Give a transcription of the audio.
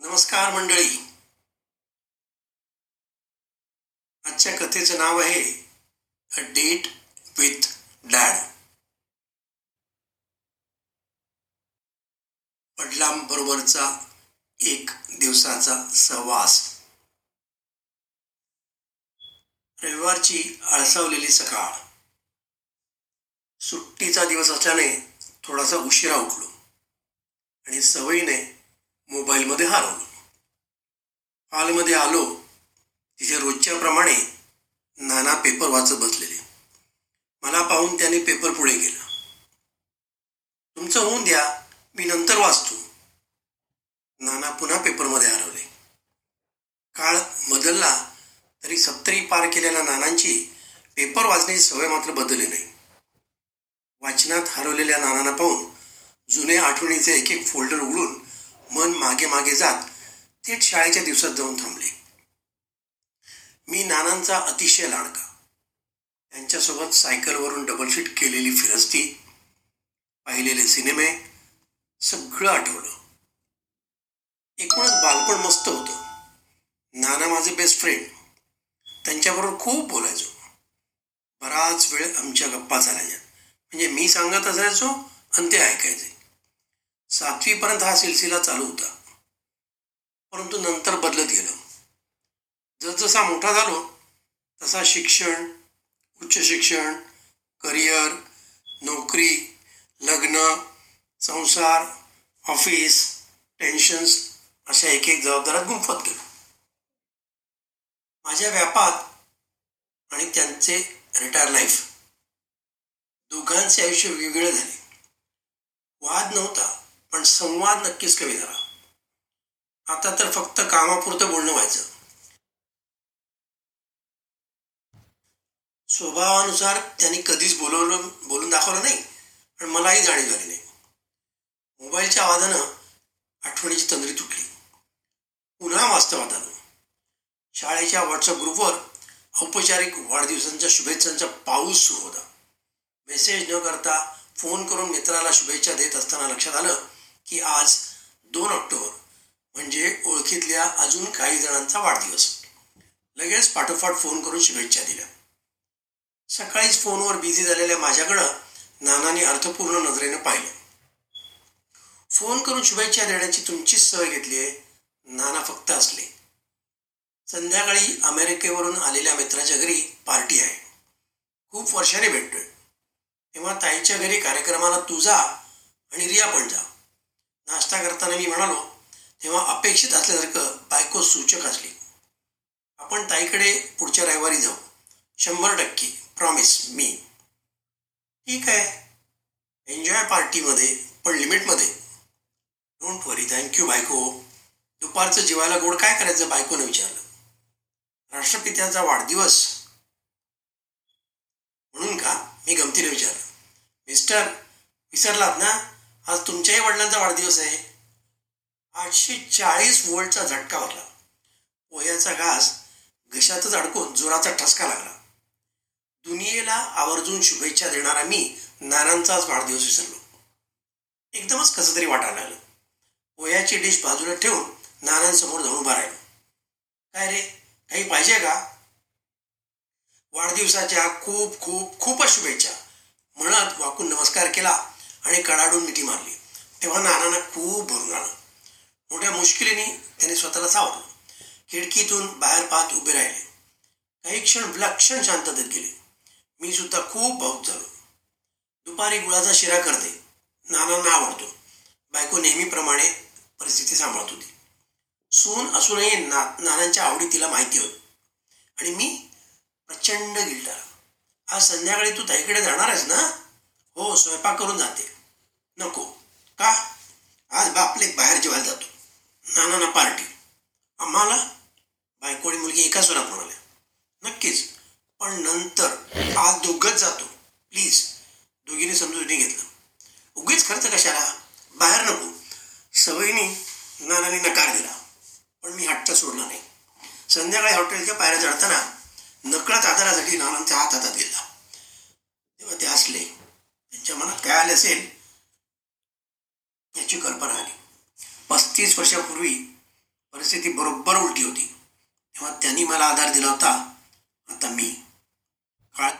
नमस्कार मंडळी. आजच्या कथेचं नाव आहे अ डेट विथ डॅड वडिलांबरोबरचा एक दिवसाचा सहवास. रविवारची आळसावलेली सकाळ. सुट्टीचा दिवस असल्याने थोडासा उशिरा उठलो. आणि सवयीने मोबाईलमध्ये हरवलो हॉलमध्ये आलो तिथे रोजच्याप्रमाणे नाना पेपर वाचत बसलेले. मला पाहून त्याने पेपर पुढे गेला. तुमचं होऊन द्या मी नंतर वाचतो. नाना पुन्हा पेपरमध्ये हरवले. काळ बदलला तरी सत्तरी पार केलेल्या नानांची पेपर वाचण्याची सवय मात्र बदलली नाही. वाचनात हरवलेल्या नानांना पाहून जुने आठवणीचे एक एक फोल्डर उघडून मन मागे मागे जात थेट शाळेच्या दिवसात जाऊन थांबले. मी नानांचा अतिशय लाडका. त्यांच्यासोबत सायकलवरून डबलशीट केलेली फिरस्ती पाहिलेले सिनेमे सगळं आठवलं. एकूणच बालपण मस्त होतं. नाना माझे बेस्ट फ्रेंड त्यांच्याबरोबर खूप बोलायचो. बराच वेळ आमच्या गप्पा चालायच्या. म्हणजे मी सांगत असायचो आणि ते ऐकायचे. सातवीपर्यंत हा सिलसिला चालू होता. परंतु नंतर बदलत गेलं. जसजसा मोठा झालो तसा शिक्षण उच्च शिक्षण करिअर नोकरी लग्न संसार ऑफिस टेन्शन्स अशा एक एक जबाबदाऱ्यात गुंफत गेलो. माझ्या व्यापात आणि त्यांचे रिटायर लाईफ दोघांचे आयुष्य वेगवेगळे झाले. वाद नव्हता. पण संवाद नक्कीच कमी झाला. आता तर फक्त कामापुरतं बोलणं व्हायचं. स्वभावानुसार त्यांनी कधीच बोलवलं बोलून दाखवलं नाही पण मलाही जाणीव झाली नाही. मोबाईलच्या आवाजानं आठवणीची तंद्री तुटली. पुन्हा वास्तवात आलो शाळेच्या व्हॉट्सअप ग्रुपवर औपचारिक वाढदिवसांच्या शुभेच्छांचा पाऊस सुरू होता. मेसेज न करता फोन करून मित्राला शुभेच्छा देत असताना लक्षात आलं की आज दोन ऑक्टोबर म्हणजे ओळखीतल्या अजून काही जणांचा वाढदिवस. लगेच पाठोपाठ फोन करून शुभेच्छा दिल्या. सकाळीच फोनवर बिझी झालेल्या माझ्याकडं नानाने अर्थपूर्ण नजरेनं पाहिलं. फोन करून शुभेच्छा देण्याची तुमचीच सवय घेतली आहे. नाना फक्त असले संध्याकाळी अमेरिकेवरून आलेल्या मित्राच्या घरी पार्टी आहे. खूप वर्षाने भेटतोय. तेव्हा ताईच्या घरी कार्यक्रमाला तू जा आणि रिया पण जा. नाश्ता करताना मी म्हणालो तेव्हा अपेक्षित असल्यासारखं बायको सूचक असली. आपण ताईकडे पुढच्या रविवारी जाऊ. शंभर टक्के प्रॉमिस मी. ठीक आहे. एन्जॉय पार्टीमध्ये पण लिमिटमध्ये डोंट वरी थँक्यू बायको. दुपारचं जेवायला गोड काय करायचं बायकोनं विचारलं. राष्ट्रपित्याचा वाढदिवस. म्हणून का? मी गमतीने विचारलं. मिस्टर विसरलात ना? आज तुमच्याही वडिलांचा वाढदिवस आहे. आठशे चाळीस वोल्टचा झटका होता पोह्याचा घास घशातच अडकून जोराचा ठसका लागला. दुनियेला आवर्जून शुभेच्छा देणारा मी नानांचाच वाढदिवस विसरलो. एकदमच कसं तरी वाटायला लागलं. पोह्याची डिश बाजूला ठेवून नानांसमोर जाऊन उभा राहिलो. काय रे? काही पाहिजे का? वाढदिवसाच्या खूप खूप खूपच शुभेच्छा. म्हणत वाकून नमस्कार केला. आणि कडाडून मिठी मारली. तेव्हा नानांना खूप भरून आलं मोठ्या मुश्किलीने त्याने स्वतःला सावरलं. खिडकीतून बाहेर पाहत उभे राहिले. काही क्षण विलक्षण शांततेत गेले. मी सुद्धा खूप भाऊक झालो. दुपारी गुळाचा शिरा करते. नानांना आवडतो. बायको नेहमीप्रमाणे परिस्थिती सांभाळत होती. सून असूनही ना नानांच्या आवडी तिला माहिती होती आणि मी प्रचंड गिल्टार. आज संध्याकाळी तू ताईकडे जाणार आहेस ना? हो स्वयंपाक करून जाते. नको. का? आज बापले बाहेर जेवायला जातो. नाना ना पार्टी. आम्हाला बायको आणि मुलगी एका स्वरात म्हणाल्या नक्कीच. पण नंतर आज दोघंच जातो. प्लीज. दोघीने समजून घेतलं. उगीच खर्च कशाला? बाहेर नको. सवयीने नानाने नकार दिला. पण मी हट्ट सोडला नाही. संध्याकाळी हॉटेलच्या पायऱ्या चढताना नकळत आधारासाठी नानांचा हात हातात गेला तेव्हा ते हसले. त्यांच्या मनात काय आले असेल याची कल्पना आली. पस्तीस वर्षापूर्वी परिस्थिती बरोबर उलटी होती. तेव्हा त्यांनी मला आधार दिला होता. आता मी काळ